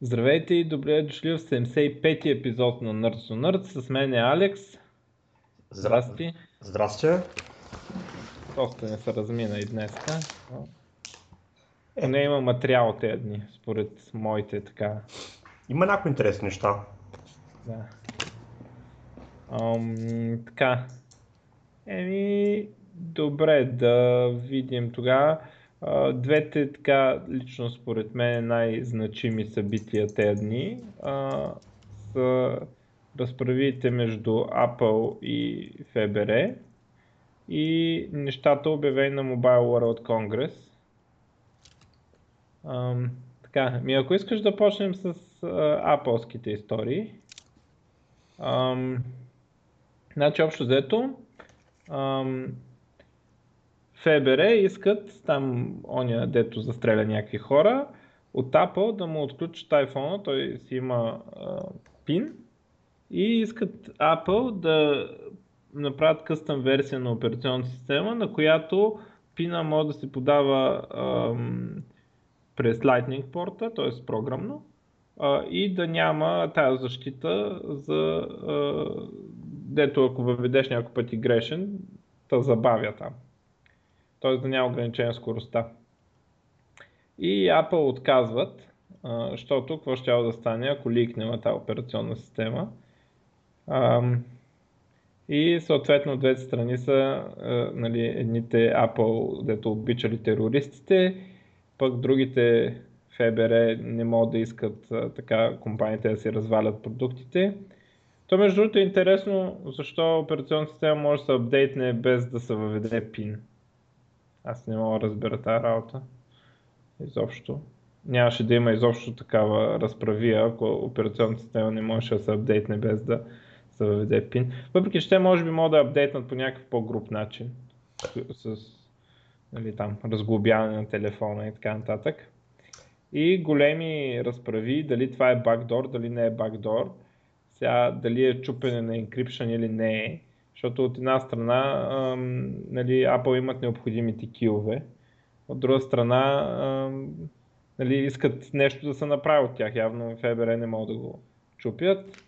Здравейте и добре дошли в 75-ти епизод на Nerds to Nerds. С мен е Алекс. Здрасти. Здрасти. Доста не се размина и днес. Е. Не има материал тези дни, според моите така. Има някои интересни неща. Да. Ам, така. Еми, добре, да видим тогава. Двете така, лично според мен, най-значими събития тези дни а, са разправите между Apple и ФБР и нещата обявени на Mobile World Congress. А, така, ми ако искаш да почнем с Apple-ските истории. А, значи общо взето, ФБР искат там оня, дето застреля някакви хора, от Apple да му отключат iPhone, той си има а, пин и искат Apple да направят къстъм версия на операционната система, на която пина може да се подава ам, през Lightning порта, т.е. програмно, а, и да няма тая защита за а, дето ако въведеш някой пъти грешен, да забавя там т.е. да няма ограничение скоростта. И Apple отказват, защото какво ще да стане, ако ликнем тази операционна система. И съответно двете страни са нали, едните Apple, дето обичали терористите, пък другите ФБР не могат да искат така компаниите да си развалят продуктите. То между другото е интересно защо операционната система може да се апдейтне без да се въведе пин. Аз не мога да разбера тази работа. Изобщо. Нямаше да има изобщо такава разправия, ако операционната система не можеше да се апдейтне без да се въведе пин. Въпреки, че те може би могат да апдейтнат по някакъв по-груп начин. С нали, там, разглобяване на телефона и така нататък. И големи разправи дали това е бакдор, дали не е бакдор. Сега дали е чупене на encryption или не е защото от една страна ам, нали, Apple имат необходимите килове, от друга страна ам, нали, искат нещо да се направи от тях. Явно ФБР не могат да го чупят.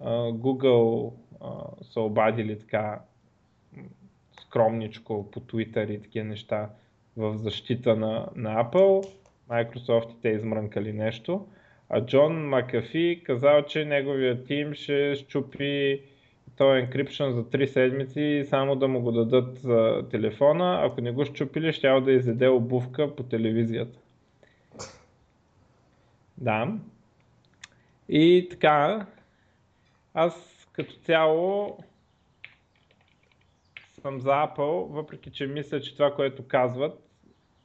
А, Google а, са обадили така скромничко по Twitter и такива неща в защита на, на Apple. Microsoft и те измрънкали нещо. А Джон Макафи казал, че неговия тим ще щупи този encryption за 3 седмици само да му го дадат за телефона. Ако не го щупили, ще да изеде обувка по телевизията. Да. И така, аз като цяло съм за Apple, въпреки че мисля, че това, което казват,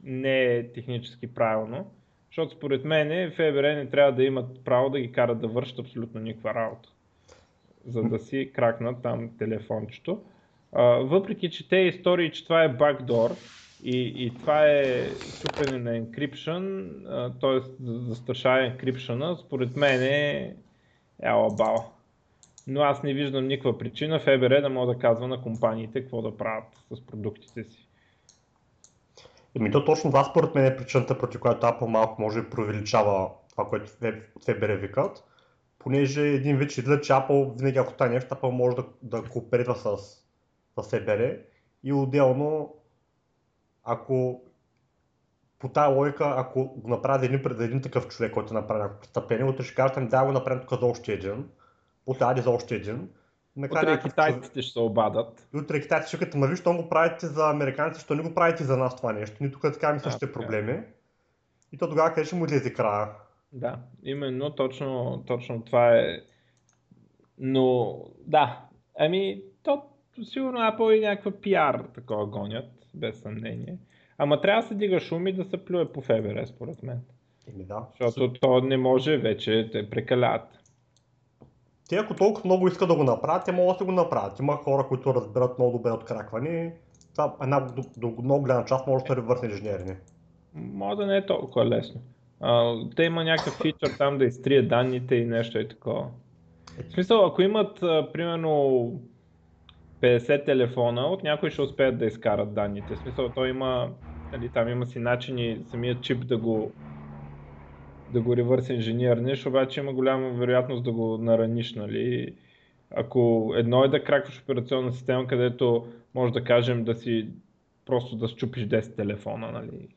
не е технически правилно. Защото според мен ФБР не трябва да имат право да ги карат да вършат абсолютно никаква работа за да си кракнат там телефончето. А, въпреки, че те истории, че това е backdoor и, и това е чупене на encryption, т.е. застрашава encryption, според мен е елабал. Но аз не виждам никаква причина ФБР да мога да казва на компаниите какво да правят с продуктите си. Еми то точно това според мен е причината, против която Apple малко може да провеличава това, което ФБР викат понеже един вид ще че Apple винаги ако това нещо, Apple може да, да кооперира с, с ФБР и отделно ако по тази логика, ако го направи един пред един такъв човек, който направи някакво престъпление, утре ще кажете, да го направим тук за още един, утре за още един. Накрая утре китайците ще се обадат. Утре китайците ще кажат, ма виж, го правите за американците, що не го правите за нас това нещо. Ни тук така ми същите проблеми. И то тогава къде ще му излезе края. Да, именно точно, точно това е. Но да, ами то сигурно Apple и някаква пиар такова гонят, без съмнение. Ама трябва да се дига шум и да се плюе по ФБР, според мен. Еми да. Защото то не може вече, те прекалят. Те ако толкова много искат да го направят, те могат да го направят. Има хора, които разбират много добре от кракване. Това една до, до много голяма част може да се ревърсне инженерни. Може да не е толкова лесно. А, те има някакъв фичър там да изтрие данните и нещо и такова. В смисъл, ако имат примерно 50 телефона, от някой ще успеят да изкарат данните. В смисъл, той има, нали, там има си начини самият чип да го да го ревърс инженерниш, обаче има голяма вероятност да го нараниш, нали? Ако едно е да кракваш операционна система, където може да кажем да си просто да щупиш 10 телефона, нали?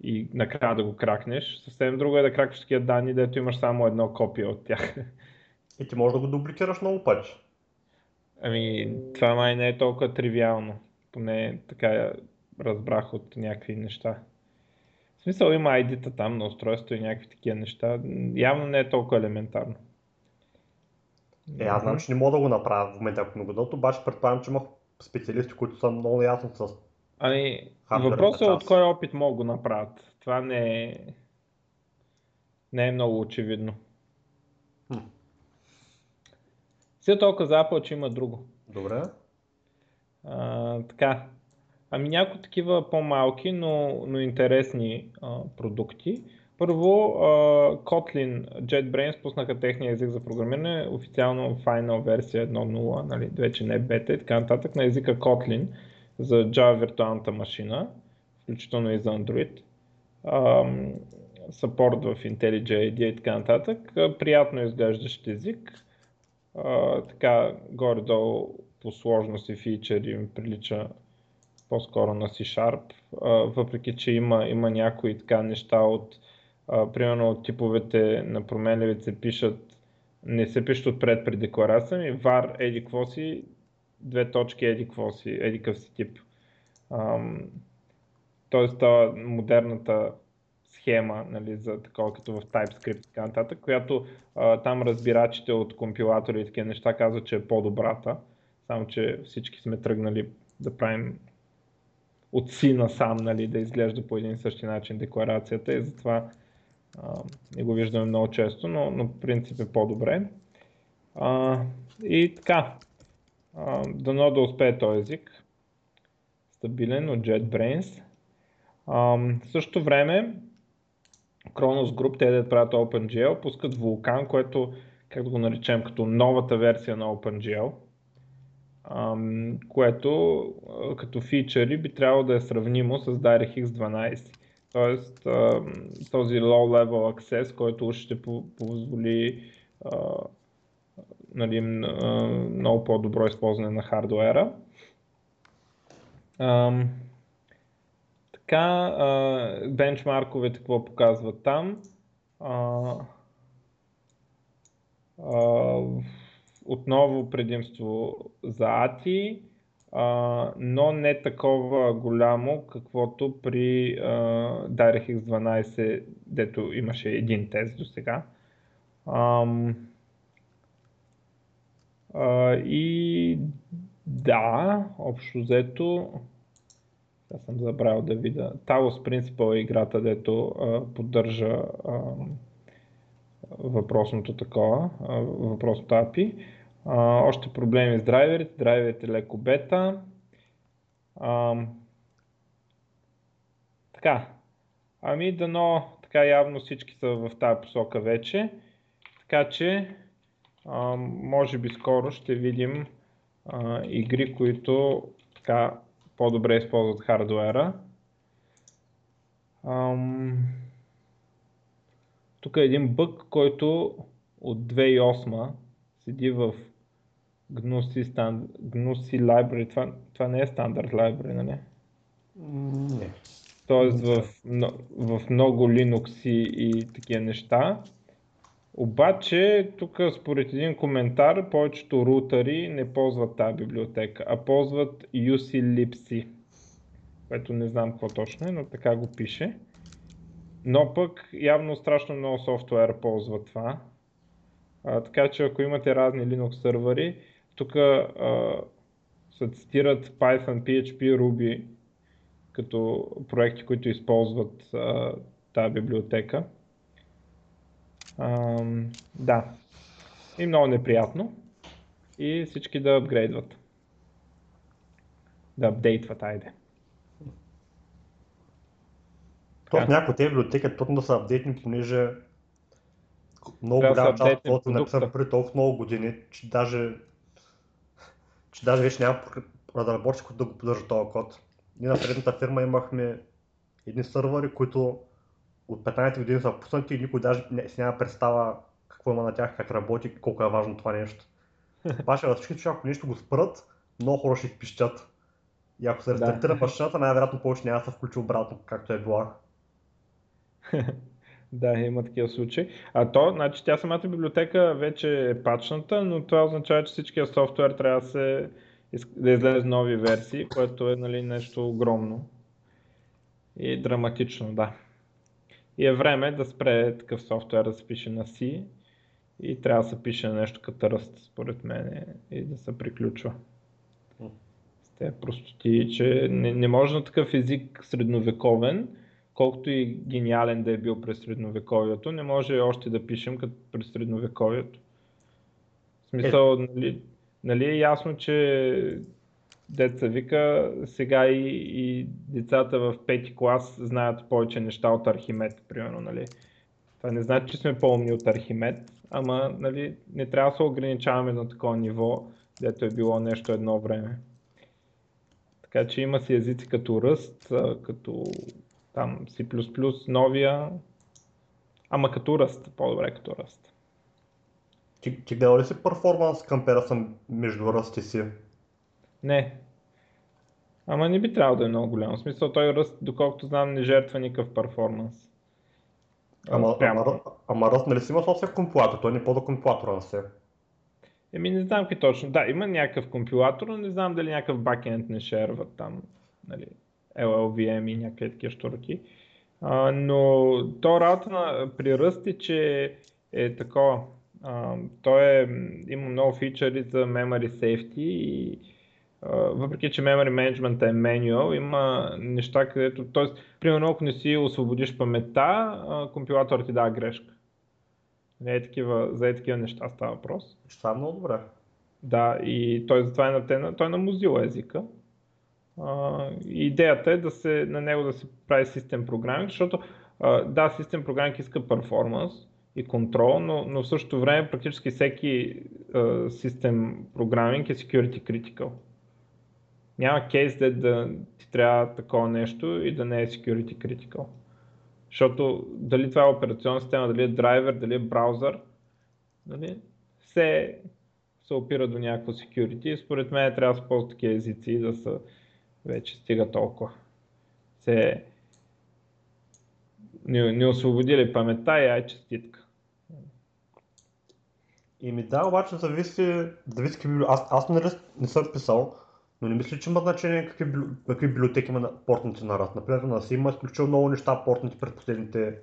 И накрая да го кракнеш. Съвсем друго е да кракваш такива данни, дето имаш само едно копие от тях. И ти можеш да го дубликираш много пъти. Ами, това май не е толкова тривиално. Поне така разбрах от някакви неща. В смисъл има ID-та там на устройство и някакви такива неща. Явно не е толкова елементарно. Е, аз знам, че не мога да го направя в момента, ако го дадат, обаче предполагам, че има специалисти, които са много ясни с Ами, въпросът е от кой опит могат го направят. Това не е, не е много очевидно. Хм. Сега толкова за Apple, че има друго. Добре. А, така. Ами някои такива по-малки, но, но интересни а, продукти. Първо, uh, Kotlin JetBrains пуснаха техния език за програмиране, официално Final версия 1.0, нали, вече не е бета и така нататък, на езика Kotlin за Java виртуалната машина, включително и за Android. Support в IntelliJ IDEA и така нататък. Приятно изглеждащ език. Uh, така горе-долу по сложност и фичери ми прилича по-скоро на C-Sharp, въпреки че има, има някои така неща от а, примерно от типовете на променливите пишат, не се пишат отпред при декларация, ми var еди си, две точки еди си, еди къв си тип. Ам, тоест това модерната схема нали, за такова като в TypeScript и така нататък, която а, там разбирачите от компилатори и такива неща казват, че е по-добрата, само че всички сме тръгнали да правим от си насам, нали, да изглежда по един и същи начин декларацията и затова не го виждаме много често, но, но принцип е по-добре. А, и така, а, дано да успее този език. Стабилен от JetBrains. А, в същото време, Kronos Group, те да правят OpenGL, пускат Vulkan, което, как да го наречем, като новата версия на OpenGL, което като фичъри би трябвало да е сравнимо с DirectX 12. Тоест този low level access, който ще позволи нали, много по-добро използване на хардуера. Така, бенчмарковете какво показват там. отново предимство за ATI а, но не такова голямо, каквото при а, DirectX 12, дето имаше един тест до сега. И да, общо взето, аз съм забравил да видя, Talos Principal е играта, дето а, поддържа а, въпросното такова, а, въпросното API. А, още проблеми с драйверите, драйверите леко бета. А, така, ами дано така явно всички са в тази посока вече, така че а, може би скоро ще видим а, игри, които така по-добре използват хардуера. Ам... Тук е един бък, който от 2008 седи в Gnusi, stand, Gnusi library, това, това не е стандарт library, нали? Не. Тоест в, в много Linux и, и такива неща. Обаче, тук според един коментар, повечето рутери не ползват тази библиотека, а ползват UCLibc, което не знам какво точно е, но така го пише. Но пък явно страшно много софтуер ползва това. А, така че ако имате разни Linux сървъри, тук се цитират Python, PHP, Ruby като проекти, които използват а, тази библиотека. А, да, и много неприятно. И всички да апгрейдват. Да апдейтват, айде. То в някои тези библиотеки трудно да са апдейтни, понеже много голяма част от това написано преди толкова много години, че даже че даже вече няма разработчик, които да го поддържа този код. Ние на предната фирма имахме едни сървъри, които от 15 години са пуснати и никой даже не, си няма представа какво има на тях, как работи, колко е важно това нещо. Паша, във всички ако нещо го спрат, много хора ще изпищат. И ако се рестартира да. машината, най-вероятно повече няма да се включи обратно, както е била. да, има такива случаи. А то, значи тя самата библиотека вече е пачната, но това означава, че всичкия софтуер трябва да се да излезе нови версии, което е нали, нещо огромно и драматично, да. И е време да спре такъв софтуер да се пише на C и трябва да се пише нещо като ръст, според мен, и да се приключва. С тези простоти, че не, не може на такъв език средновековен, колкото и гениален да е бил през средновековието, не може още да пишем като през средновековието. В смисъл, е... нали, нали е ясно, че деца вика, сега и, и децата в пети клас знаят повече неща от Архимед, примерно, нали. Това не значи, че сме по-умни от Архимед, ама нали, не трябва да се ограничаваме на такова ниво, дето е било нещо едно време. Така че има си езици като ръст, като там C++, новия, ама като ръст, по-добре като ръст. Ти, ти гледал ли си перформанс съм между ръст и си? Не. Ама не би трябвало да е много голям. В смисъл той ръст, доколкото знам, не жертва никакъв перформанс. Ама, ама, ама Rust нали си има собствен компилатор, той не е по-до компилатора на се. Еми не знам какви точно. Да, има някакъв компилатор, но не знам дали някакъв бакенд не шерват там. Нали, LLVM и някакви такива штурки. А, но то работа на, при Rust е, че е такова. А, той е, има много фичъри за memory safety и въпреки че memory management е manual, има неща, където, т.е. примерно ако не си освободиш паметта, компилаторът ти дава грешка. Не е такива, за е такива неща става въпрос. Това е много добре. Да, и той затова е на, той, той е на Mozilla езика. Uh, идеята е да се, на него да се прави систем програминг, защото uh, да, систем програминг иска перформанс и контрол, но, но в същото време практически всеки систем програминг е security critical няма кейс да, да ти трябва такова нещо и да не е security critical. Защото дали това е операционна система, дали е драйвер, дали е браузър, нали, все се опира до някакво security и според мен трябва да се ползват такива езици да са вече стига толкова. Се не, не освободили паметта и ай честитка. И ми да, обаче зависи, зависи аз, аз не, не съм писал, но не мисля, че има значение какви, какви библиотеки има на портните на Rust. Например, на C има изключително много неща портните през последните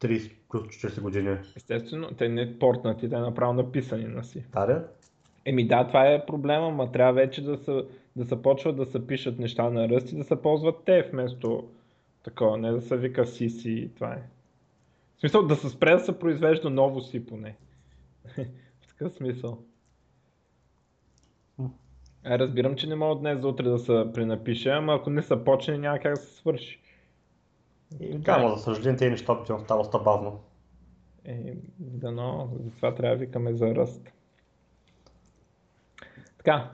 30 плюс 40 години. Естествено, те не портнати, те направо написани на си. Да, да. Еми да, това е проблема, ма трябва вече да се, да се почват да се пишат неща на ръст и да се ползват те вместо такова, не да се вика CC и това е. В смисъл да се спре да се произвежда ново си поне. в такъв смисъл. А, разбирам, че не мога днес за утре да се пренапиша, ама ако не се почне, няма как да се свърши. И, да, но за съжаление тези неща обичам става доста бавно. Е, дано, затова трябва да викаме за ръст. Така.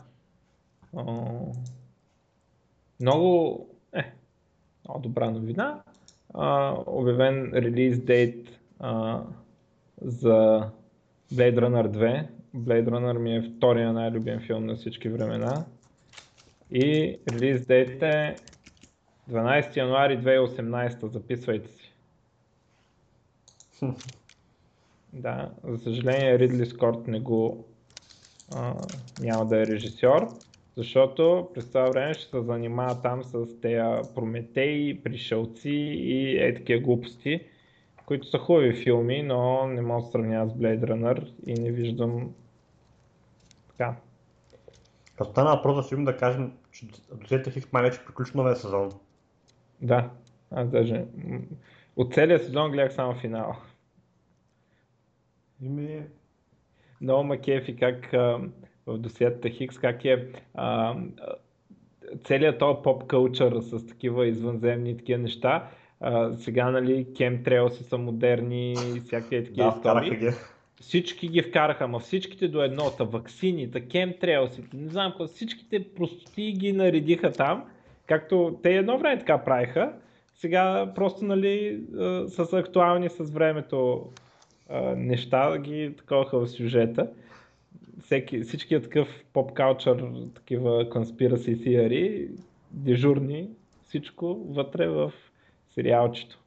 О, много, е, много добра новина. А, обявен релиз дейт а, за Blade Runner 2 Blade Runner ми е втория най-любим филм на всички времена. И релиз дейт е 12 януари 2018, записвайте си. да, за съжаление Ридли Скорт не го а, няма да е режисьор, защото през това време ще се занимава там с тези Прометеи, Пришелци и е такива глупости които са хубави филми, но не мога да сравня с Blade Runner и не виждам така. Като стана въпрос за филм да кажем, че Досетите Хикс май вече приключи новия сезон. Да, аз даже от целия сезон гледах само финала. Ими... Много ма кефи как а, в досиетата Хикс, как е а, целият този поп кълчър с такива извънземни такива неща а, сега, нали, кемтрейлси са модерни всякакви такива да, истории. Ги. Всички ги вкараха, ама всичките до едното, ваксините, кемтрейлсите, не знам какво, всичките простоти ги наредиха там, както те едно време така правиха. сега просто нали, са актуални с времето неща, ги таковаха в сюжета. Всеки, всичкият такъв поп калчър, такива конспираси theory, дежурни, всичко вътре в сериалчето.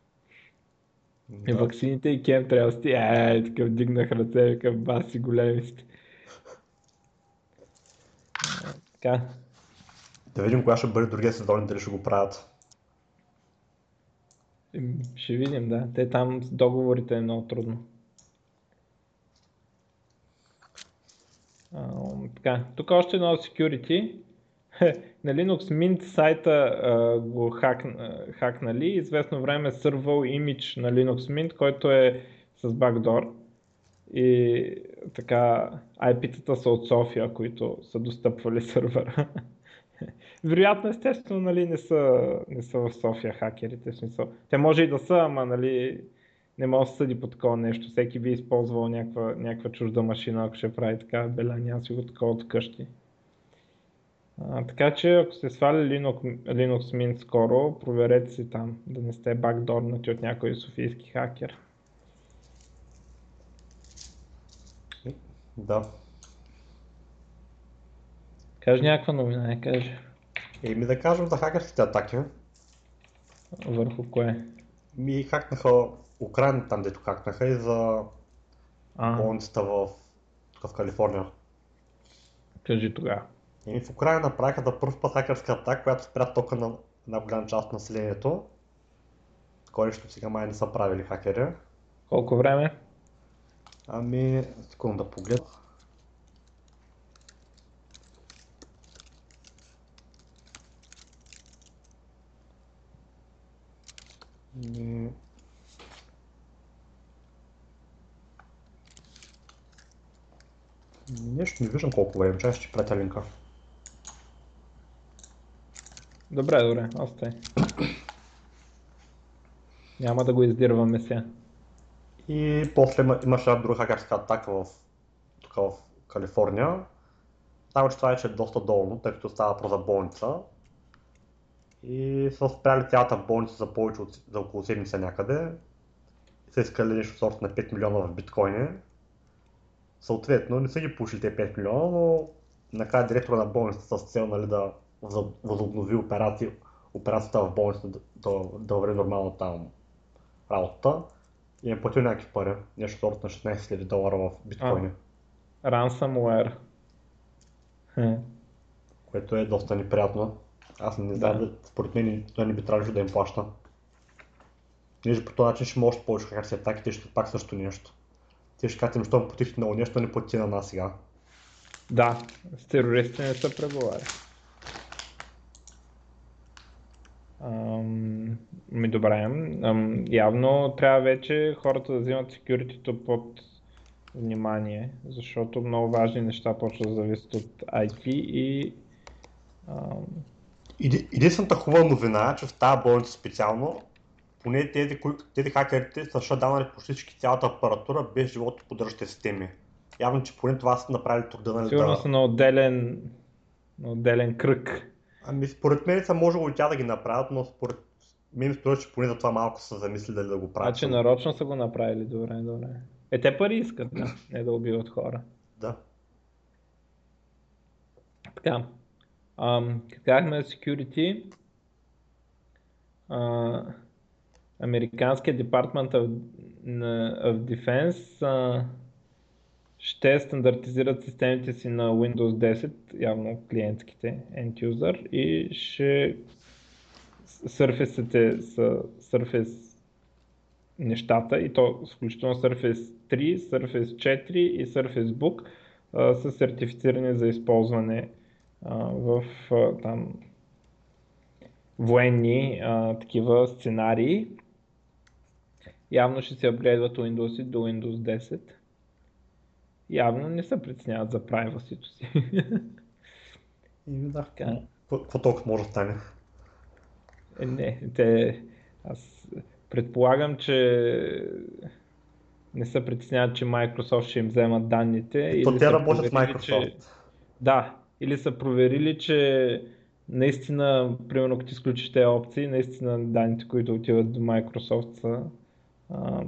Да. И ваксините и кем трябва сти, е, такъв дигнах ръце, към баси големи сте. Така. Да видим кога ще бъде другия сезон дали ще го правят. Ще видим, да. Те там договорите е много трудно. А, така, тук още едно security. на Linux Mint сайта а, го хак, хакнали. Известно време е сървал имидж на Linux Mint, който е с backdoor. И така IP-тата са от София, които са достъпвали сървъра. Вероятно, естествено, нали, не, са, не са в София хакерите. В смисъл. Те може и да са, ама нали, не може да съди по такова нещо. Всеки би използвал някаква, някаква чужда машина, ако ще прави така беля, няма си го такова от къщи. А, така че ако сте свали Linux, Linux Mint скоро, проверете си там, да не сте бакдорнати от някой софийски хакер. Да. Кажи някаква новина, не кажи. Еми да кажем за хакерските атаки. Върху кое? Ми хакнаха Украина там, дето хакнаха и за а. болницата в, в Калифорния. Кажи тогава. И в Украина направиха да първ път хакерска атака, която спря тока на една голяма част от населението. Нещо сега май не са правили хакери. Колко време? Ами, секунда да погледна. Нещо не виждам колко време, чай ще пратя линка. Добре, добре, остай. Няма да го издирваме сега. И после имаше една друга хакерска атака в, тук в Калифорния. Само, че това вече е доста долно, тъй като става про за болница. И са спряли цялата болница за повече от за около седмица някъде. И са искали нещо сорт на 5 милиона в биткоини. Съответно, не са ги пушили те 5 милиона, но накрая директора на болницата с цел нали, да възобнови операции, операцията в болницата да, да, да върви нормално там работата и е платил някакви пари, нещо сорт на 16 000 долара в биткоини. Ransomware. Което е доста неприятно. Аз не знам, да. според мен той не би трябвало да им плаща. Ние по този начин ще може повече как се атаки, те ще пак също нещо. Те ще кажат, защо платихте много нещо, не плати на нас сега. Да, с терористите не са преговаря. Ми добре, ам, явно трябва вече хората да взимат security под внимание, защото много важни неща почват да зависят от IP и ам... Единствената хубава новина е, че в тази болница специално, поне тези, тези хакерите са шаданали почти всички цялата апаратура без живото поддържащите системи. Явно, че поне това са направили труда нали, Сигурно да... са на отделен, на отделен кръг. Ами според мен са можело и тя да ги направят, но според мен ми струва, че поне за това малко са замислили дали да го правят. Значи нарочно са го направили, добре, добре. Е, те пари искат, да, не да убиват хора. Да. Така. Ам, казахме security. А, Department of, of Defense а, ще стандартизират системите си на Windows 10, явно клиентските end user и ще Surface са Surface нещата и то включително Surface 3, Surface 4 и Surface Book а, са сертифицирани за използване а, в а, там военни а, такива сценарии. Явно ще се апгрейдват Windows до Windows 10 явно не се притесняват за правилството си. И да, така. Какво толкова може да стане? Е, не, те, аз предполагам, че не се притесняват, че Microsoft ще им вземат данните. То те работят с Microsoft. Че, да, или са проверили, че наистина, примерно като изключиш тези опции, наистина данните, които отиват до Microsoft са а,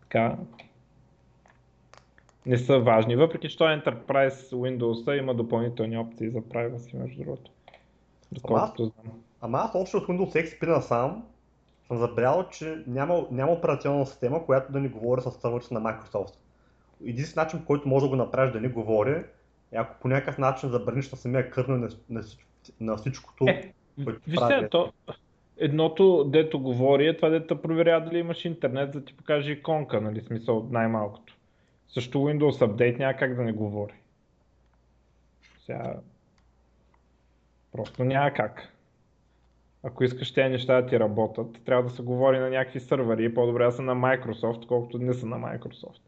така, не са важни. Въпреки, че Enterprise Windows има допълнителни опции за privacy, между другото. Доколкото знам. Ама аз общо от Windows XP насам съм забрал, че няма, няма операционна система, която да ни говори с сървърите на Microsoft. Единствен начин, който може да го направиш да ни говори, е ако по някакъв начин забраниш на самия кърнел на, на, на всичкото, е, което прави. То, едното, дето говори, е това дето проверява дали имаш интернет, да ти покаже иконка, нали, смисъл най-малкото. Също Windows Update няма как да не говори. Сега... Просто няма как ако искаш тези неща да ти работят, трябва да се говори на някакви сървъри по-добре да са на Microsoft, колкото не са на Microsoft.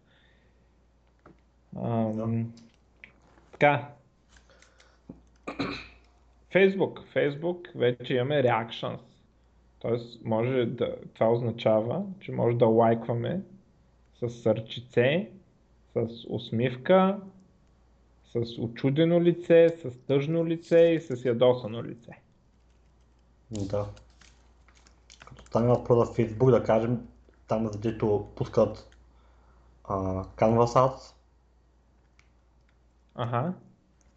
Ам, да. Така. Facebook. Facebook вече имаме reactions. Тоест, може да, това означава, че може да лайкваме с сърчице, с усмивка, с очудено лице, с тъжно лице и с ядосано лице. Да. Като стане въпрос в Facebook, да кажем, там където пускат а, Canvas Ads. Ага,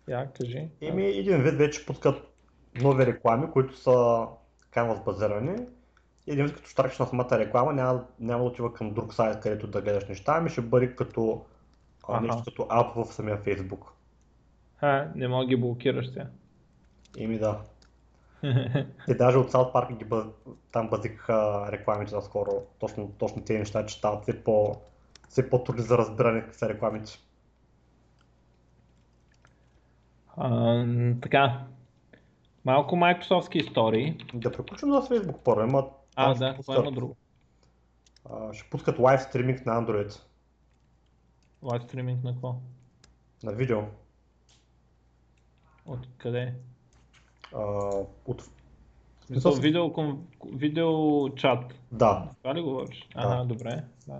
я кажи. Еми, един вид вече пускат нови реклами, които са Canvas базирани. Един вид като штракаш на самата реклама, няма, няма да отива към друг сайт, където да гледаш неща, ами ще бъде като ага. нещо като ап в самия Facebook. Ха, не мога ги блокираш сега. Еми да. И даже от South Park ги бъз... там базикаха рекламите наскоро, точно, точно тези неща, че стават все, по, все по-трудни за разбиране какви са рекламите. А, така, малко Microsoftски истории. Да приключим на Facebook първо, има... А, да, пускат, има друго. А, ще пускат лайв стриминг на Android. Лайв стриминг на какво? На видео. От къде? От... Смисъл, видео, видео чат. Да. Това ли говориш? Да. Ага, добре. Да.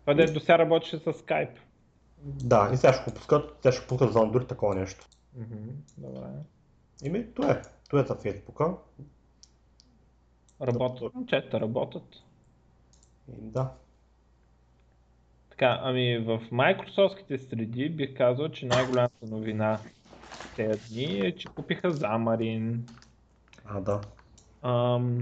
Това де до сега работеше с Skype. Да, и сега ще го пускат, тя ще пускат за Android такова нещо. Mm-hmm, добре. Ими, това е. Това е за Фейсбука. Работят, чета работят. И, да. Така, ами в Microsoftските среди бих казал, че най-голямата новина тези дни е, че купиха Замарин. А, да. Ам,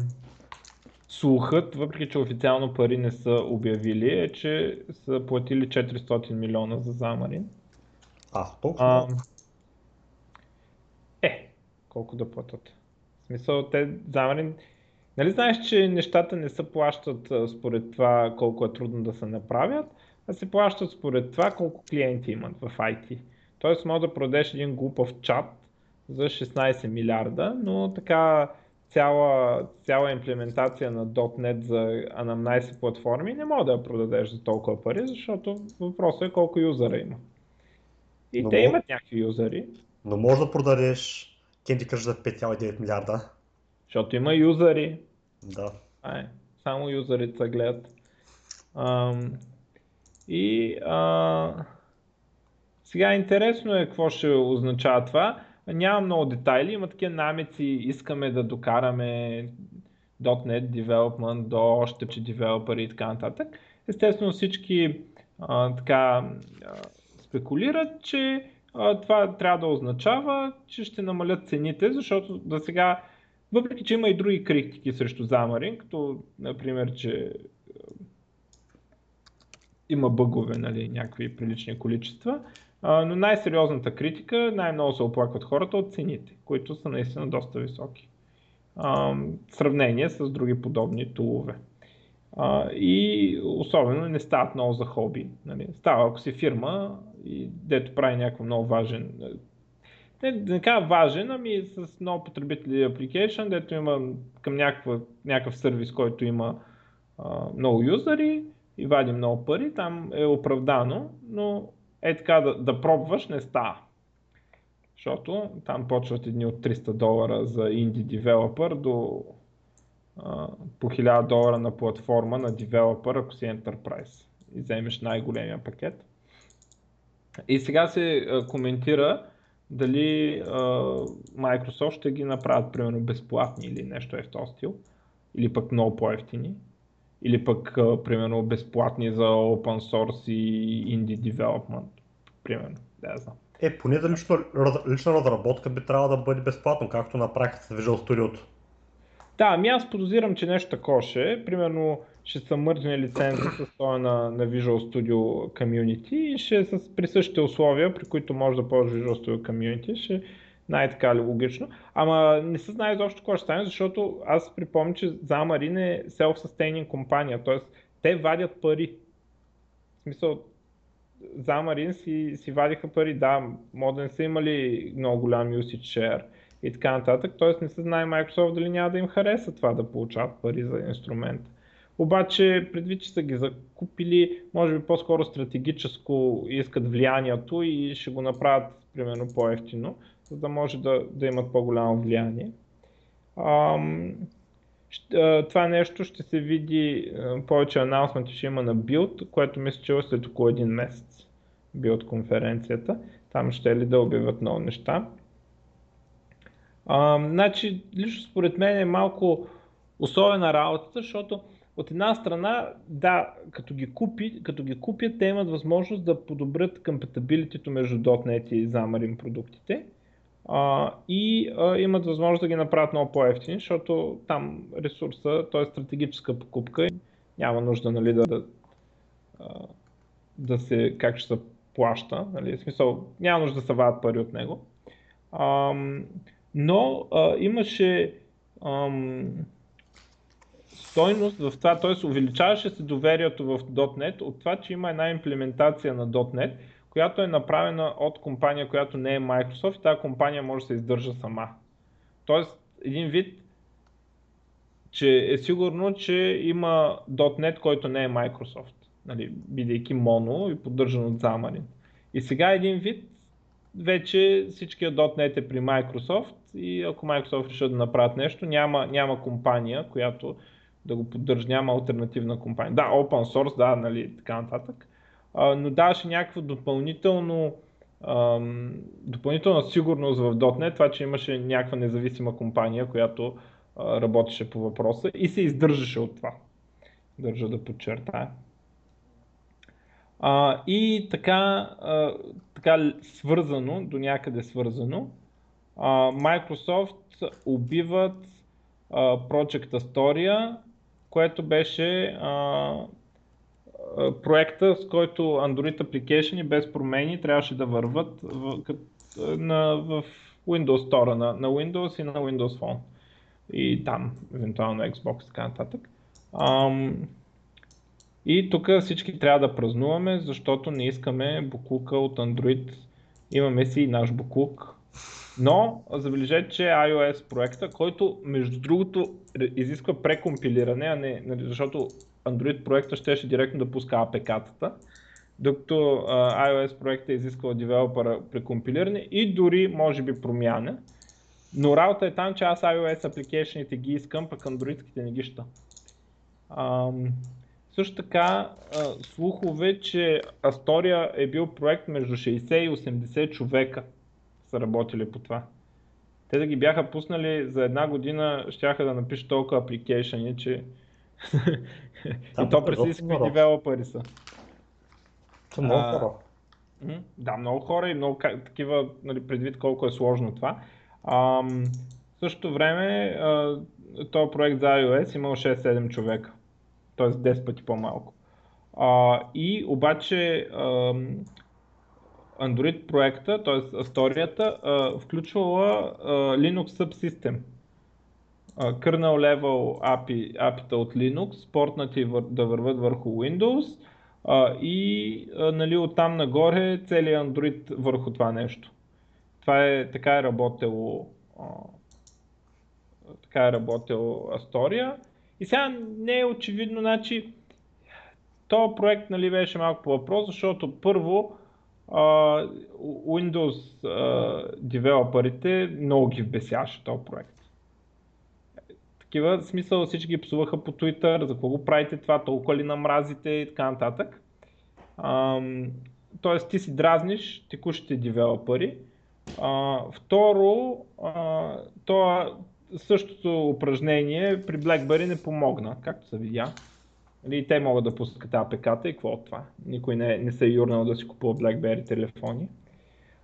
слухът, въпреки че официално пари не са обявили, е, че са платили 400 милиона за Замарин. А, толкова? Ам, е, колко да платят. В смисъл, те Замарин... Нали знаеш, че нещата не се плащат според това колко е трудно да се направят, а се плащат според това колко клиенти имат в IT. Тоест може да продадеш един глупав чат за 16 милиарда, но така цяла, цяла имплементация на .NET за 17 платформи не може да я продадеш за толкова пари, защото въпросът е колко юзера има. И но те мож... имат някакви юзери. Но може да продадеш Candy Crush за 5,9 милиарда. Защото има юзери. Да. Ай, само юзерите се гледат. Ам, и а, сега интересно е какво ще означава това. Няма много детайли, има такива намеци, искаме да докараме .NET Development до още че девелопери и така нататък. Естествено всички а, така а, спекулират, че а, това трябва да означава, че ще намалят цените, защото до сега, въпреки че има и други критики срещу Xamarin, като например, че има бъгове, нали, някакви прилични количества, но най-сериозната критика, най-много се оплакват хората от цените, които са наистина доста високи. в сравнение с други подобни тулове. и особено не стават много за хоби. Нали. Става ако си фирма и дето прави някакъв много важен не, не кажа важен, ами с много потребители application, дето има към някаква, някакъв сервис, който има а, много юзери и вади много пари, там е оправдано, но е така да, да пробваш не става. Защото там почват едни от 300 долара за инди девелопър до а, по 1000 долара на платформа на девелопър, ако си Enterprise и вземеш най-големия пакет. И сега се а, коментира дали а, Microsoft ще ги направят примерно безплатни или нещо е в този стил, или пък много по-ефтини, или пък примерно безплатни за open source и indie development, примерно, да знам. Е, поне за лично, лична разработка би трябвало да бъде безплатно, както направиха с Visual Studio. Да, ами аз подозирам, че нещо такова ще е. Примерно ще са мързне лиценза с това на, на Visual Studio Community и ще е с присъщите условия, при които може да ползваш Visual Studio Community. Ще най-така логично. Ама не се знае изобщо какво ще стане, защото аз припомням, че Xamarin е self-sustaining компания, т.е. те вадят пари. В смисъл, Xamarin си, си вадиха пари, да, може да не са имали много голям usage share и така нататък, т.е. не се знае Microsoft дали няма да им хареса това да получават пари за инструмент. Обаче, предвид, че са ги закупили, може би по-скоро стратегическо искат влиянието и ще го направят, примерно, по-ефтино, за да може да, да имат по-голямо влияние. Ам, това нещо ще се види, повече анонсменти ще има на Build, което мисля, че е след около един месец Build конференцията. Там ще е ли да обявят много неща. А, значи, лично според мен е малко особена работата, защото от една страна, да, като ги, купи, като ги купят, те имат възможност да подобрят компатабилитето между .NET и Xamarin продуктите а, и а, имат възможност да ги направят много по-ефтини, защото там ресурса, т.е. стратегическа покупка, няма нужда нали, да, да, да се, как ще се плаща, нали, в смисъл, няма нужда да се вадят пари от него. А, но а, имаше ам, стойност в това, т.е. увеличаваше се доверието в .NET от това, че има една имплементация на .NET, която е направена от компания, която не е Microsoft и тази компания може да се издържа сама. Тоест, един вид, че е сигурно, че има .NET, който не е Microsoft, нали, бидейки моно и поддържан от Xamarin. И сега един вид, вече всичкият .NET е при Microsoft и ако Microsoft решат да направят нещо, няма, няма компания, която да го поддържа, няма альтернативна компания. Да, open source, да, нали, така нататък, но даваше някакво допълнително допълнителна сигурност в .NET, това, че имаше някаква независима компания, която работеше по въпроса и се издържаше от това. Държа да подчертая. И така, така свързано, до някъде свързано, Microsoft убиват Project Astoria, което беше проекта, с който Android Application без промени трябваше да върват в, на, в Windows Store, на, на Windows и на Windows Phone. И там, евентуално Xbox и така нататък. Ам, и тук всички трябва да празнуваме, защото не искаме буклука от Android. Имаме си и наш буклук. Но забележете, че iOS проекта, който между другото изисква прекомпилиране, а не, нали, защото Android проекта щеше директно да пуска APK-тата, докато uh, iOS проекта е изисква девелопера прекомпилиране и дори може би промяна. Но работа е там, че аз iOS апликейшените ги искам, пък Androidските не ги ща. Um, също така, uh, слухове, че Astoria е бил проект между 60 и 80 човека са работили по това. Те да ги бяха пуснали за една година, щяха да напишат толкова апликейшени, че и то през всички девелопери са. Са много хора. Да, много хора и много такива, нали, предвид колко е сложно това. А, в същото време този проект за iOS имал 6-7 човека, т.е. 10 пъти по-малко. А, и обаче а, Android проекта, т.е. историята, включвала а, Linux Subsystem kernel level API, API от Linux, портнати да върват върху Windows и нали, оттам нагоре целият Android върху това нещо. Това е, така е работело така е работил Astoria. И сега не е очевидно, значи, този проект нали, беше малко по въпрос, защото първо Windows девелоперите много ги вбесяше този проект такива, в смисъл всички псуваха по Twitter, за какво го правите това, толкова ли намразите и така нататък. Ам, тоест ти си дразниш текущите девелопери, А, второ, а, то същото упражнение при BlackBerry не помогна, както се видя. И нали, те могат да пускат APK-та и какво от това? Никой не, не се е юрнал да си купува BlackBerry телефони.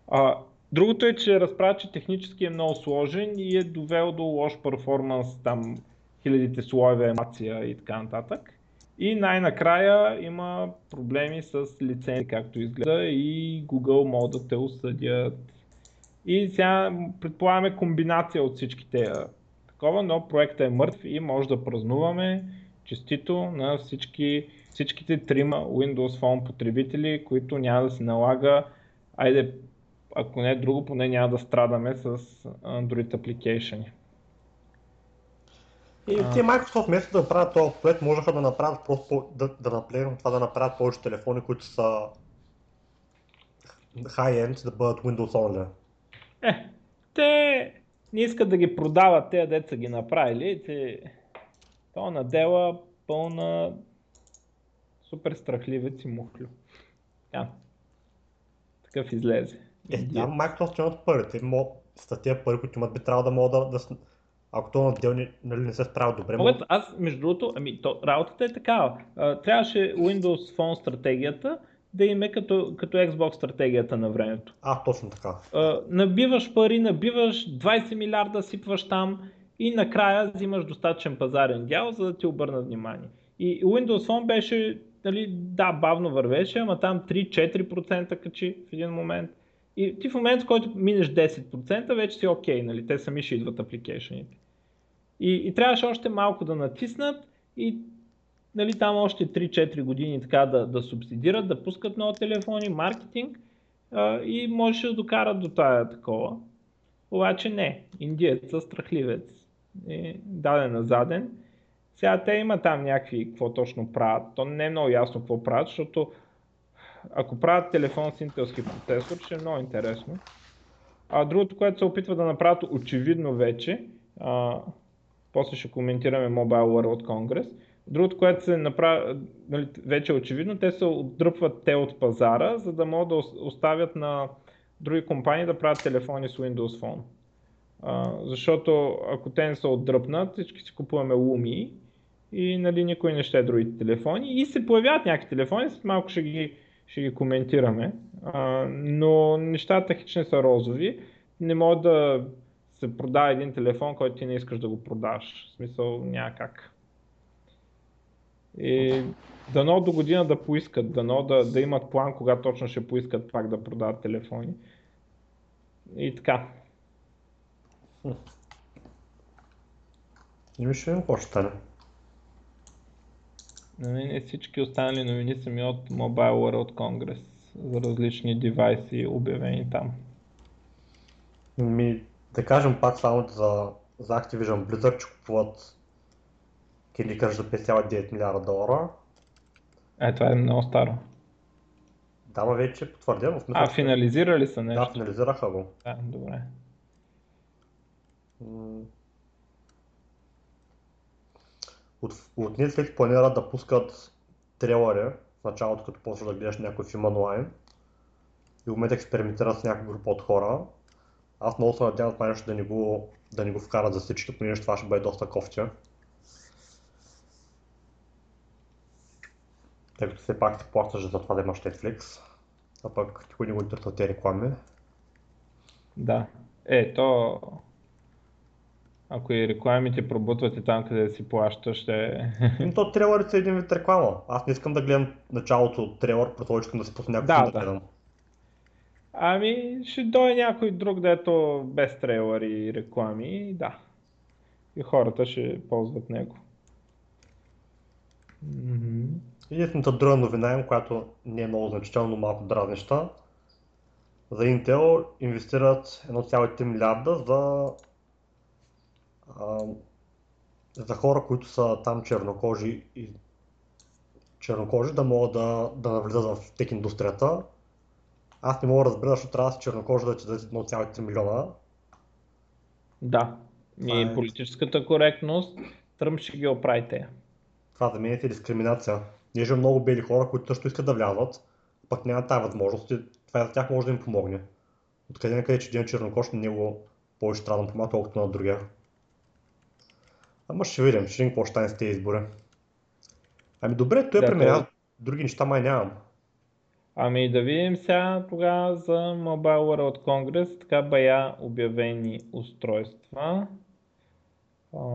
А, другото е, че разправя, че технически е много сложен и е довел до лош перформанс, там хилядите слоеве, емация и така нататък. И най-накрая има проблеми с лицензи, както изгледа, и Google могат да те осъдят. И сега предполагаме комбинация от всички тези такова, но проектът е мъртв и може да празнуваме честито на всички, всичките трима Windows Phone потребители, които няма да се налага, айде, ако не е друго, поне няма да страдаме с Android application. И а... те Microsoft вместо да направят този проект, можеха да направят просто да, да това да направят повече телефони, които са high-end, да бъдат Windows only. Е, те не искат да ги продават, те деца ги направили. Те... Пълна дела, пълна супер страхливец и мухлю. Ja. Такъв излезе. Е, там Microsoft имат пари. Те могат, с тези пари, които имат, би трябвало да могат да, да ако то отдел нали, не се справя добре. Могат, аз, между другото, ами, то, работата е такава. трябваше Windows Phone стратегията да им е като, като Xbox стратегията на времето. А, точно така. А, набиваш пари, набиваш 20 милиарда, сипваш там и накрая взимаш достатъчен пазарен дял, за да ти обърнат внимание. И Windows Phone беше, нали, да, бавно вървеше, ама там 3-4% качи в един момент. И ти в момента, в който минеш 10%, вече си окей, okay, нали? те сами ще идват апликейшените. И, и трябваше още малко да натиснат и нали, там още 3-4 години така да, да субсидират, да пускат нови телефони, маркетинг а, и можеше да докарат до тая такова. Обаче не, индиец са страхливец. И даден на заден. Сега те има там някакви, какво точно правят. То не е много ясно какво правят, защото ако правят телефон с интелски процесор, ще е много интересно. А другото, което се опитва да направят очевидно вече, а, после ще коментираме Mobile World Congress, Другото, което се направи, нали, вече е очевидно, те се отдръпват те от пазара, за да могат да оставят на други компании да правят телефони с Windows Phone. А, защото ако те не се отдръпнат, всички си купуваме Lumi и нали, никой не ще е другите телефони. И се появяват някакви телефони, малко ще ги, ще ги коментираме. А, но нещата хич не са розови. Не може да се продава един телефон, който ти не искаш да го продаш. В смисъл няма как. И дано до година да поискат, дано да, да имат план, кога точно ще поискат пак да продават телефони. И така. И ще видим какво ще стане. На мен всички останали новини са ми от Mobile World Congress за различни девайси, обявени там. Ми, да кажем пак само за, за Activision Blizzard, че купуват Candy Crush за 5,9 милиарда долара. Е, това е много старо. Да, но вече е потвърдено. Смисъл, а, финализирали са нещо? Да, финализираха го. Да, добре. От, от Netflix планират да пускат трейлери в началото, като почваш да гледаш някой филм онлайн. И в момента експериментират с някаква група от хора. Аз много се надявам това нещо да ни го, да ни го вкарат за всички, понеже това ще бъде доста кофтя. тъй като все пак ти плащаш за това да имаш Netflix, а пък никой не го интересува тези реклами. Да. Е, то... Ако и рекламите пробутват и там, къде си плащаш, ще... Ами то трейлърите са един вид реклама. Аз не искам да гледам началото от трейлър, просто искам да си пусна някакъв да, да, гледам. Ами, ще дойде някой друг, дето без трейлър и реклами, да. И хората ще ползват него. Mm-hmm. Единствената друга новина, която не е много значително, но малко дразнеща, за Intel инвестират 1,3 милиарда за, за хора, които са там чернокожи и чернокожи да могат да, да навлизат в тек индустрията. Аз не мога да разбера, защото трябва да си чернокожи да ти дадат 1,3 милиона. Да, и е... политическата коректност, Тръмп ще ги оправите. Това за мен е дискриминация. Ние много бели хора, които също искат да влязат, пък нямат тази възможност и това за тях може да им помогне. Откъде на къде, че един чернокош на него повече трябва да помага, колкото на другия. Ама ще видим, ще видим какво ще стане с тези избори. Ами добре, той Да, да, то- аз други неща май нямам. Ами да видим сега тогава за Mobile World Congress, така бая обявени устройства. А,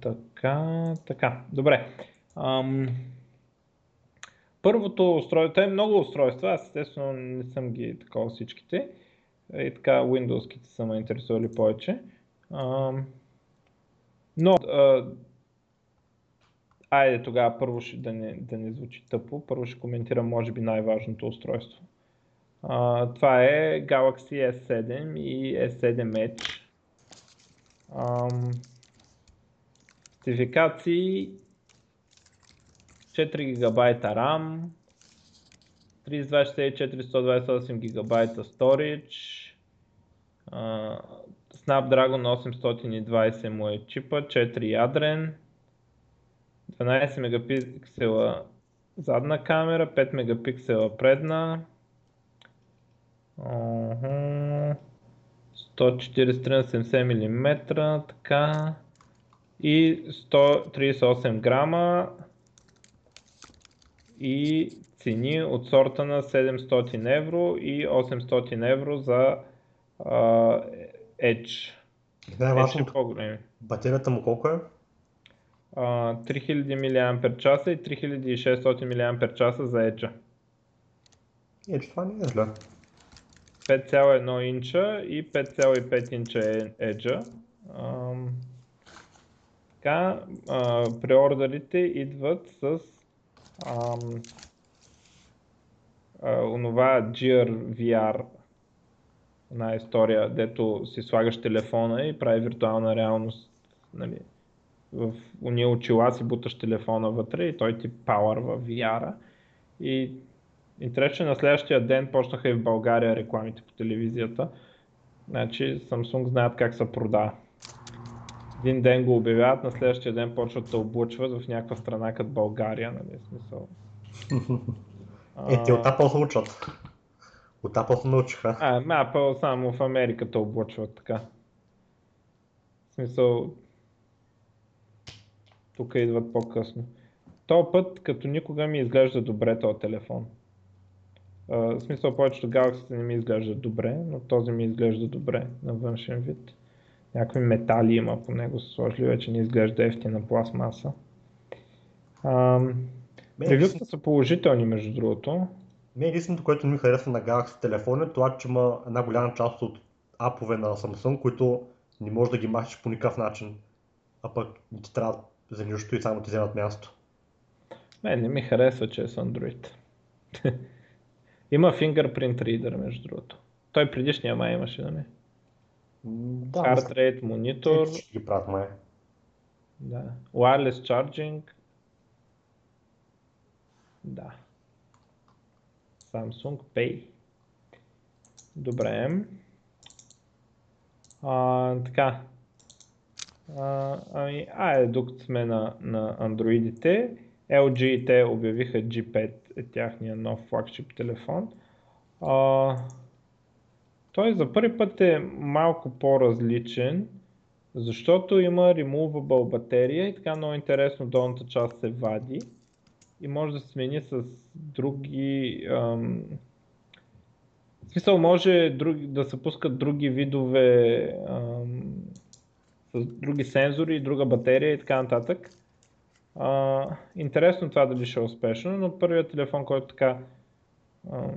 така, така, добре. Ам, първото устройство, е много устройства, аз естествено не съм ги такова всичките. И така Windows-ките са ме интересували повече. Ам, но, а, Айде тогава първо ще да не, да не звучи тъпо, първо ще коментирам може би най-важното устройство. А, това е Galaxy S7 и S7 Edge. Ам, спецификации 4 ГБ RAM, 3264 128 ГБ Storage, Snapdragon 820 му е чипа, 4 ядрен, 12 мегапиксела задна камера, 5 мегапиксела предна, Оху. 143 на 70 мм, така, и 138 грама и цени от сорта на 700 евро и 800 евро за а, Edge. Edge е Най-важното, по-големи. батерията му колко е? А, 3000 мАч и 3600 мАч за Edge. Е, че това не е зле. 5,1 инча и 5,5 инча е Edge. Ам, така, а, преордерите идват с онова Gear VR една история, дето си слагаш телефона и прави виртуална реалност. Нали, в уния очила си буташ телефона вътре и той ти пауърва VR-а. И интересно, на следващия ден почнаха и в България рекламите по телевизията. Значи Samsung знаят как се продава. Един ден го обявяват, на следващия ден почват да облъчват в някаква страна като България, нали, смисъл. Е, те от Apple се. От Apple научиха. А, ма, Apple само в Америка те облъчват така. В смисъл, тук идват по-късно. То път, като никога ми изглежда добре този телефон. А, в смисъл, повечето Galaxy не ми изглеждат добре, но този ми изглежда добре на външен вид. Някакви метали има по него са сложили, вече не изглежда ефтина пластмаса. Ревюта са положителни, между другото. Мен единственото, което не ми харесва на Galaxy телефон е това, че има една голяма част от апове на Samsung, които не можеш да ги махнеш по никакъв начин. А пък не ти трябва за нищо и само ти вземат място. Мен не ми харесва, че е с Android. Има Fingerprint Reader, между другото. Той предишния май имаше, нали? Да, Heart Rate Monitor, всички ги правят май. да. Wireless Charging. Да. Samsung Pay. Добре. А, така. А, ами, айде, докато сме на, на андроидите, LG те обявиха G5 е тяхния нов флагшип телефон. А, той за първи път е малко по-различен, защото има removable батерия и така много интересно долната част се вади и може да се смени с други ам, в смисъл може други, да се пускат други видове ам, с други сензори, друга батерия и така нататък. А, интересно това дали ще е успешно, но първият телефон, който така а,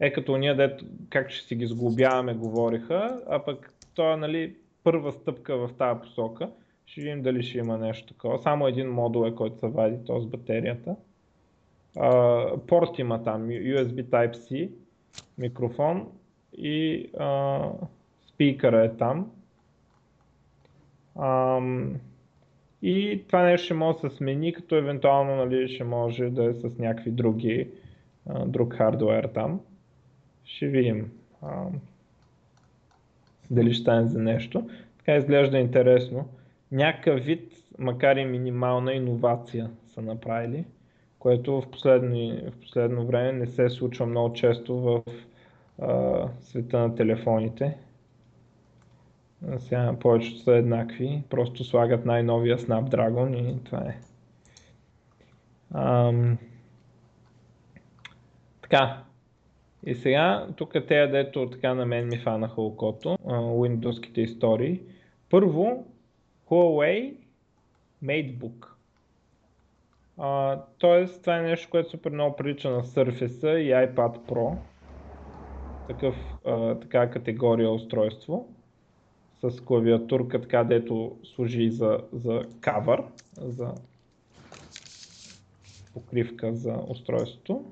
е като ние, дето как ще си ги сглобяваме, говориха, а пък то е нали, първа стъпка в тази посока. Ще видим дали ще има нещо такова. Само един модул е, който се вади то с батерията. А, порт има там, USB Type-C, микрофон и а, спикъра е там. Ам, и това нещо ще може да се смени, като евентуално нали, ще може да е с някакви други, а, друг хардуер там. Ще видим а, дали ще стане за нещо. Така изглежда интересно. Някакъв вид, макар и минимална иновация са направили, което в последно, в последно време не се случва много често в а, света на телефоните. Сега повечето са еднакви, просто слагат най-новия Snapdragon и това е. Ам... Така. И сега, тук те, дето така на мен ми фанаха окото, Windows-ките истории. Първо, Huawei MateBook. Тоест, това е нещо, което супер много прилича на Surface и iPad Pro. Такъв, а, така категория устройство с клавиатурка, така дето служи за, за кавър, за покривка за устройството.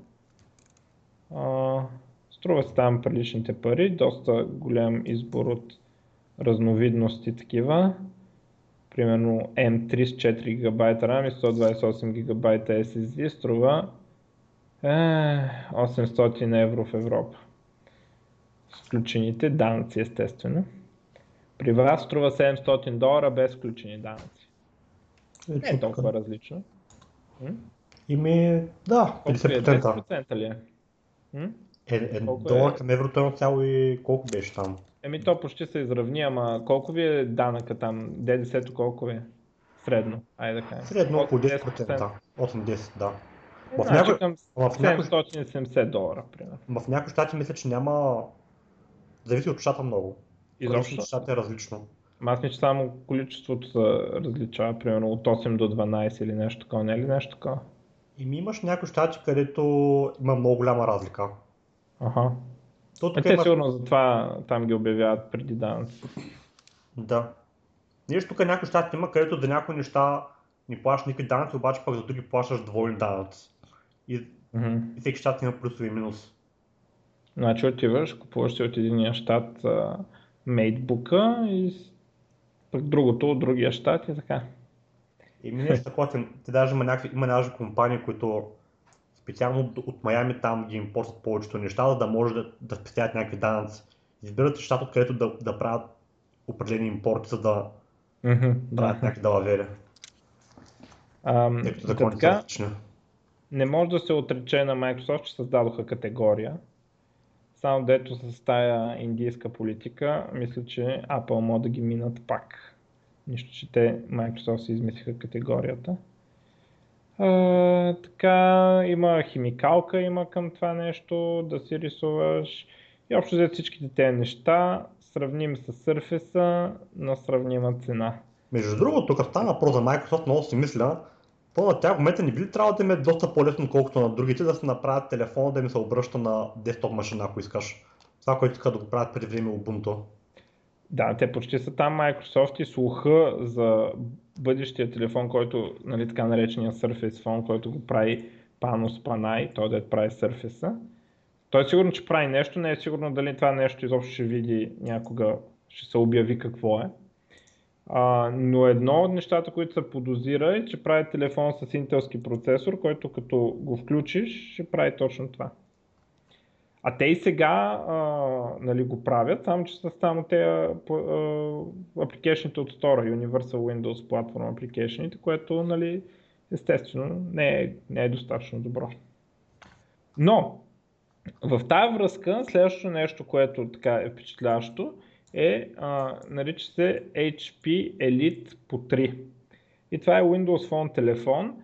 А, струва се там приличните пари, доста голям избор от разновидности такива. Примерно M3 с 4 ГБ RAM и 128 ГБ SSD струва е, 800 евро в Европа. С включените данъци естествено. При вас струва 700 долара без включени данъци. Е, Не е толкова различно. Ими, да, 50%. Е, 10% ли е? Е, е, долар към еврото е цяло и колко беше там? Еми то почти се изравни, ама колко ви е данъка там? ДДС-то колко ви е? Средно, айде да кажем. Средно около 10%, 8-10, да. Е, в значи някой... към 770 долара, примерно. В някои щати мисля, че няма... Зависи от щата много. Изобщо. Щата е различно. Аз мисля, че само количеството се различава, примерно от 8 до 12 или нещо такова, не е ли нещо такова? И ми имаш някои щати, където има много голяма разлика. Ага. То, тук е, те има... сигурно затова там ги обявяват преди данъци. Да. Нещо тук някои щати има, където за някои неща не плащаш никакви данъци, обаче пък за други плащаш двойни данъци. И, mm-hmm. и всеки щат има плюсове и минус. Значи отиваш, купуваш си от единия щат мейтбука и пък другото от другия щат и така. И ми нещо такова, те даже има някакви, има някакви компании, които специално от, Майами там ги импортят повечето неща, за да може да, да спестяват някакви данъци. Избират щат, откъдето да, да правят определени импорти, за да mm-hmm, правят да. някакви далавери. Тъй като законите така, са Не може да се отрече на Microsoft, че създадоха категория. Само дето с тая индийска политика, мисля, че Apple може да ги минат пак. Нищо, че те Microsoft си измислиха категорията. А, така, има химикалка има към това нещо, да си рисуваш. И общо взето всичките тези неща сравним с Surface на сравнима цена. Между другото, тук стана про за Microsoft, много си мисля, то на тях в момента не би ли трябвало да им е доста по-лесно, колкото на другите, да се направят телефона, да им се обръща на десктоп машина, ако искаш. Това, което искат да го правят преди време Ubuntu. Да, те почти са там Microsoft и слуха за бъдещия телефон, който, нали, така наречения Surface Phone, който го прави Panos Panay, той да прави Surface. Той е сигурно, че прави нещо, не е сигурно дали това нещо изобщо ще види някога, ще се обяви какво е. А, но едно от нещата, които се подозира е, че прави телефон с интелски процесор, който като го включиш, ще прави точно това. А те и сега а, нали, го правят, само че са само те апликейшните от Store, Universal Windows Platform апликейшните, което нали, естествено не е, не е достатъчно добро. Но в тази връзка следващото нещо, което така е впечатляващо, е, а, нарича се HP Elite по 3. И това е Windows Phone телефон,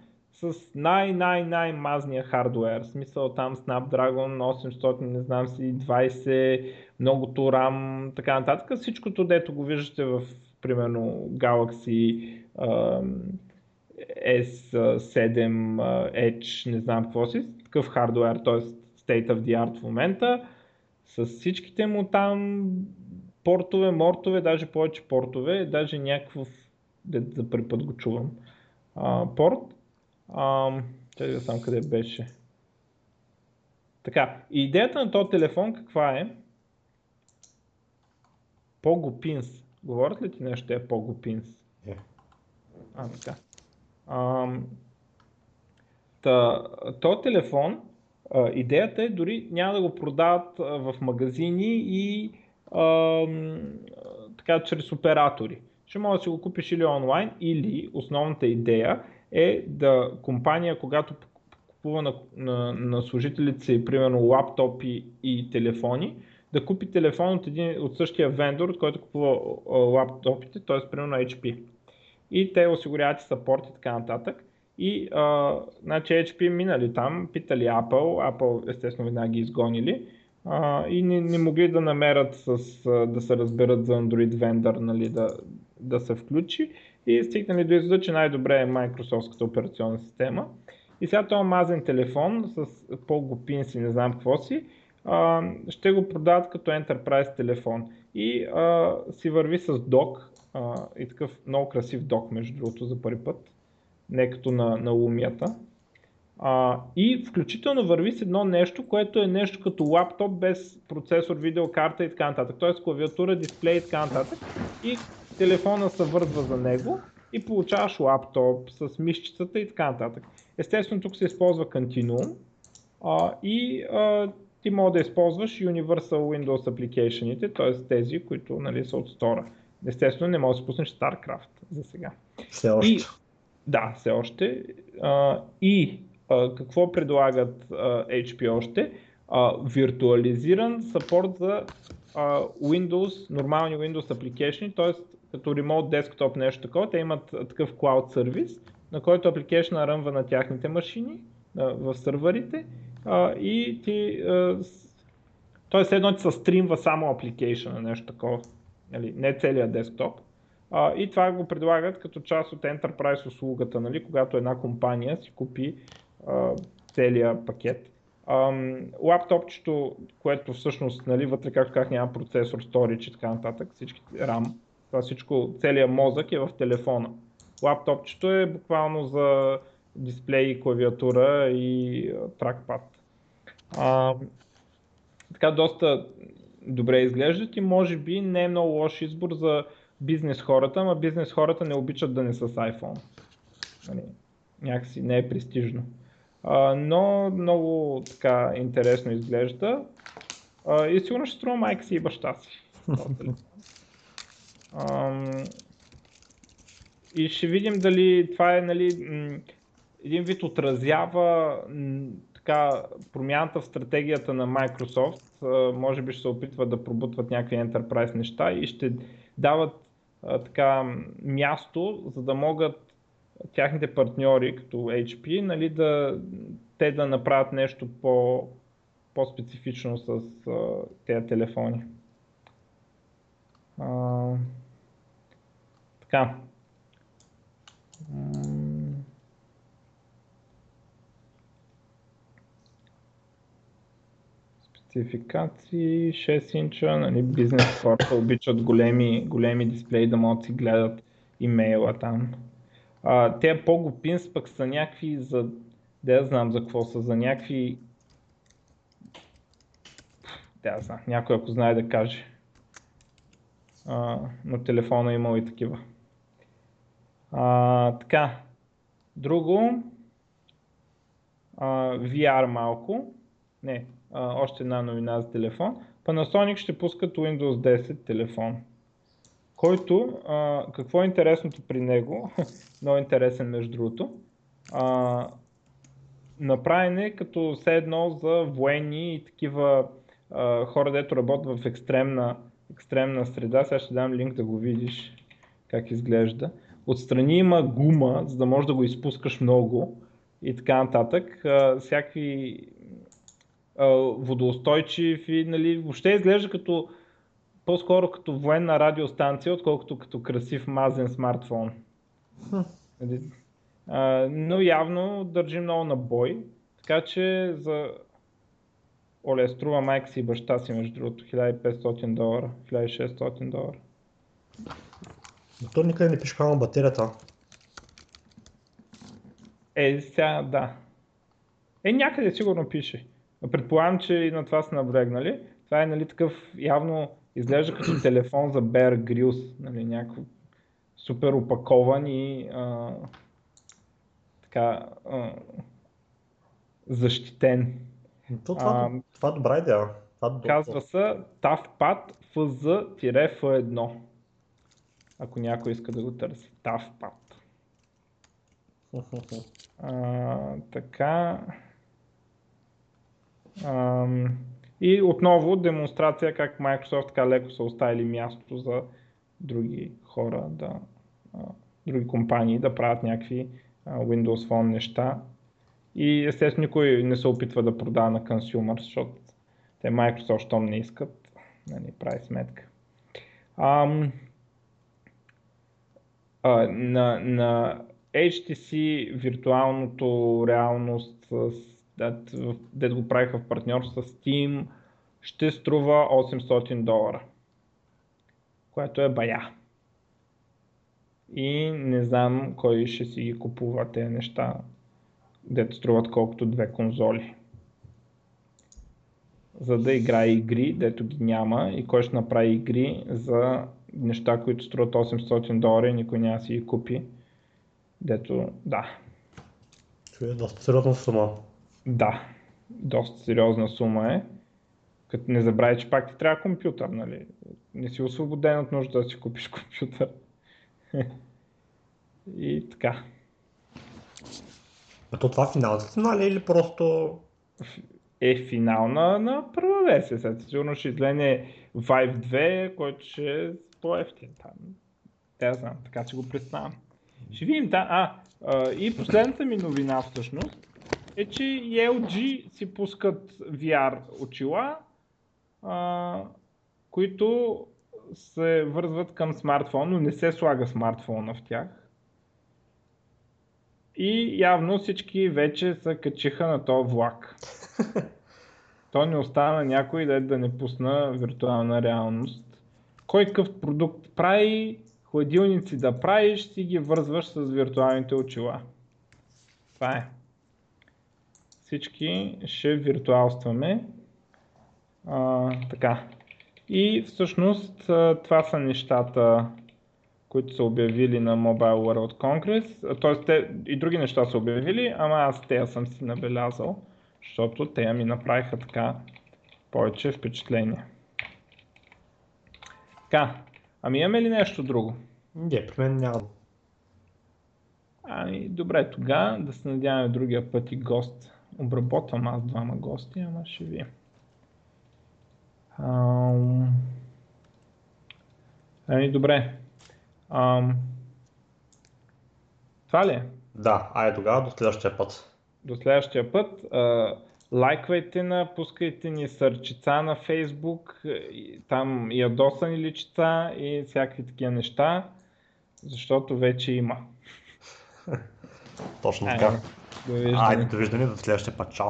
с най-най-най-мазния хардвер. В смисъл там Snapdragon 800, не знам си, 20, многото RAM, така нататък. Всичкото, дето го виждате в, примерно, Galaxy uh, S7 uh, Edge, не знам какво си, такъв хардвер, т.е. state of the art в момента, с всичките му там портове, мортове, даже повече портове, даже някакъв, за първи път го чувам, uh, порт Чакай да сам къде беше. Така, идеята на този телефон каква е? Pins. Говорят ли ти нещо е Pins? Yeah. А, така. Ам, та, този телефон, а, идеята е дори няма да го продават а, в магазини и а, така чрез оператори. Ще може да си го купиш или онлайн, или основната идея е да компания, когато купува на, на, на служителите си, примерно лаптопи и телефони, да купи телефон от, един, от същия вендор, от който купува лаптопите, т.е. примерно HP. И те осигуряват и саппорт и така нататък. И а, значи HP минали там, питали Apple, Apple естествено веднага ги изгонили а, и не, не могли да намерят с, да се разберат за Android вендор, нали, да, да се включи и стигнали до извода, че най-добре е Microsoftската операционна система. И сега този мазен телефон с по-глупин си, не знам какво си, а, ще го продават като Enterprise телефон. И а, си върви с док, а, и такъв много красив док, между другото, за първи път, не като на, на лумията. А, и включително върви с едно нещо, което е нещо като лаптоп без процесор, видеокарта и така нататък. Т.е. клавиатура, дисплей и така нататък. И телефона се вързва за него и получаваш лаптоп с мишчицата и така нататък. Естествено тук се използва Continuum а, и а, ти може да използваш Universal Windows Application, т.е. тези, които нали, са от стора. Естествено не можеш да спуснеш StarCraft за сега. Все още. И, да, все още. А, и а, какво предлагат а, HP още? А, виртуализиран саппорт за а, Windows, нормални Windows application, т.е. като Remote Desktop нещо такова, те имат такъв Cloud сервис, на който application ръмва на тяхните машини, в сървърите и ти, т.е. едно ти се стримва само application, нещо такова, нали, не целият десктоп. И това го предлагат като част от Enterprise услугата, нали, когато една компания си купи а, целият пакет. Лаптопчето, което всъщност нали, вътре, както как няма процесор, storage и така нататък, всички RAM, това всичко, целият мозък е в телефона. Лаптопчето е буквално за дисплей, клавиатура и тракпад. А, така доста добре изглеждат и може би не е много лош избор за бизнес хората, ама бизнес хората не обичат да не са с iPhone. Нали, някакси не е престижно. А, но много така интересно изглежда а, и сигурно ще струва майка си и баща си. и ще видим дали това е нали, един вид отразява така, промяната в стратегията на Microsoft. Може би ще се опитват да пробутват някакви enterprise неща и ще дават така място, за да могат тяхните партньори, като HP, нали, да, те да направят нещо по, по-специфично с тези телефони. А, така. Спецификации 6 инча, нали, бизнес хората обичат големи, големи дисплеи да могат си гледат имейла там. А, те по-глупинс пък са някакви за... Да знам за какво са, за някакви... Да, знам, някой ако знае да каже. А, на телефона имал и такива. А, така, друго, а, VR малко, не, а, още една новина за телефон. Panasonic ще пускат Windows 10 телефон който, а, какво е интересното при него, много интересен между другото, а, направен е като все едно за военни и такива а, хора, дето работят в екстремна, екстремна среда. Сега ще дам линк да го видиш как изглежда. Отстрани има гума, за да можеш да го изпускаш много и така нататък. А, всякакви а, водоустойчив и нали, въобще изглежда като по-скоро като военна радиостанция, отколкото като красив мазен смартфон. Нали? А, но явно държи много на бой, така че за... Оле, струва майка си и баща си, между другото, 1500 долара, 1600 долара. То никъде не пише на батерията. Е, сега да. Е, някъде сигурно пише. Предполагам, че и на това са наблегнали. Това е нали, такъв явно изглежда като телефон за Bear Grylls, нали, някакво супер опакован и а, така а, защитен. То, това, а, това е добра идея. Това е казва се TAFPAD FZ-F1. Ако някой иска да го търси. TAFPAD. а, така. А, И отново демонстрация как Microsoft така леко са оставили място за други хора, да, други компании да правят някакви Windows Phone неща. И естествено никой не се опитва да продава на консюмер, защото те Microsoft, щом не искат, нали, прави сметка. Ам, на, на HTC виртуалното реалност, дето го правиха в партньорство с Steam, ще струва 800 долара, което е бая. И не знам кой ще си ги купува тези неща, дето струват колкото две конзоли. За да играе игри, дето ги няма и кой ще направи игри за неща, които струват 800 долара и никой няма си ги купи. Дето, да. Това е доста сериозна сума. Да, доста сериозна сума е. Като не забравяй, че пак ти трябва компютър, нали? Не си освободен от нужда да си купиш компютър. И така. А то това финалната цена ли или просто... Е финална на първа версия. Сега сигурно ще излене Vive 2, който ще е по-ефтин там. Те знам, така че го представям. Ще видим, да. А, а, и последната ми новина всъщност е, че LG си пускат VR очила, а, които се вързват към смартфон, но не се слага смартфона в тях. И явно всички вече се качиха на този влак. То не остана някой да, да не пусна виртуална реалност. Кой какъв продукт прави, хладилници да правиш, си ги вързваш с виртуалните очила. Това е. Всички ще виртуалстваме. А, така. И всъщност това са нещата, които са обявили на Mobile World Congress. Тоест те и други неща са обявили, ама аз те съм си набелязал, защото те ми направиха така повече впечатление. Така, ами имаме ли нещо друго? Не, при мен няма. Ами, добре, тогава да се надяваме другия път и гост. Обработвам аз двама гости, ама ще ви. Ам... Ами, добре. Ам... Това ли е? Да, айде тогава до следващия път. До следващия път. А, лайквайте на, пускайте ни сърчица на Фейсбук, там ядосани личица и всякакви такива неща, защото вече има. Точно така. Айде, довиждане. Айде, довиждане до следващия път. Чао.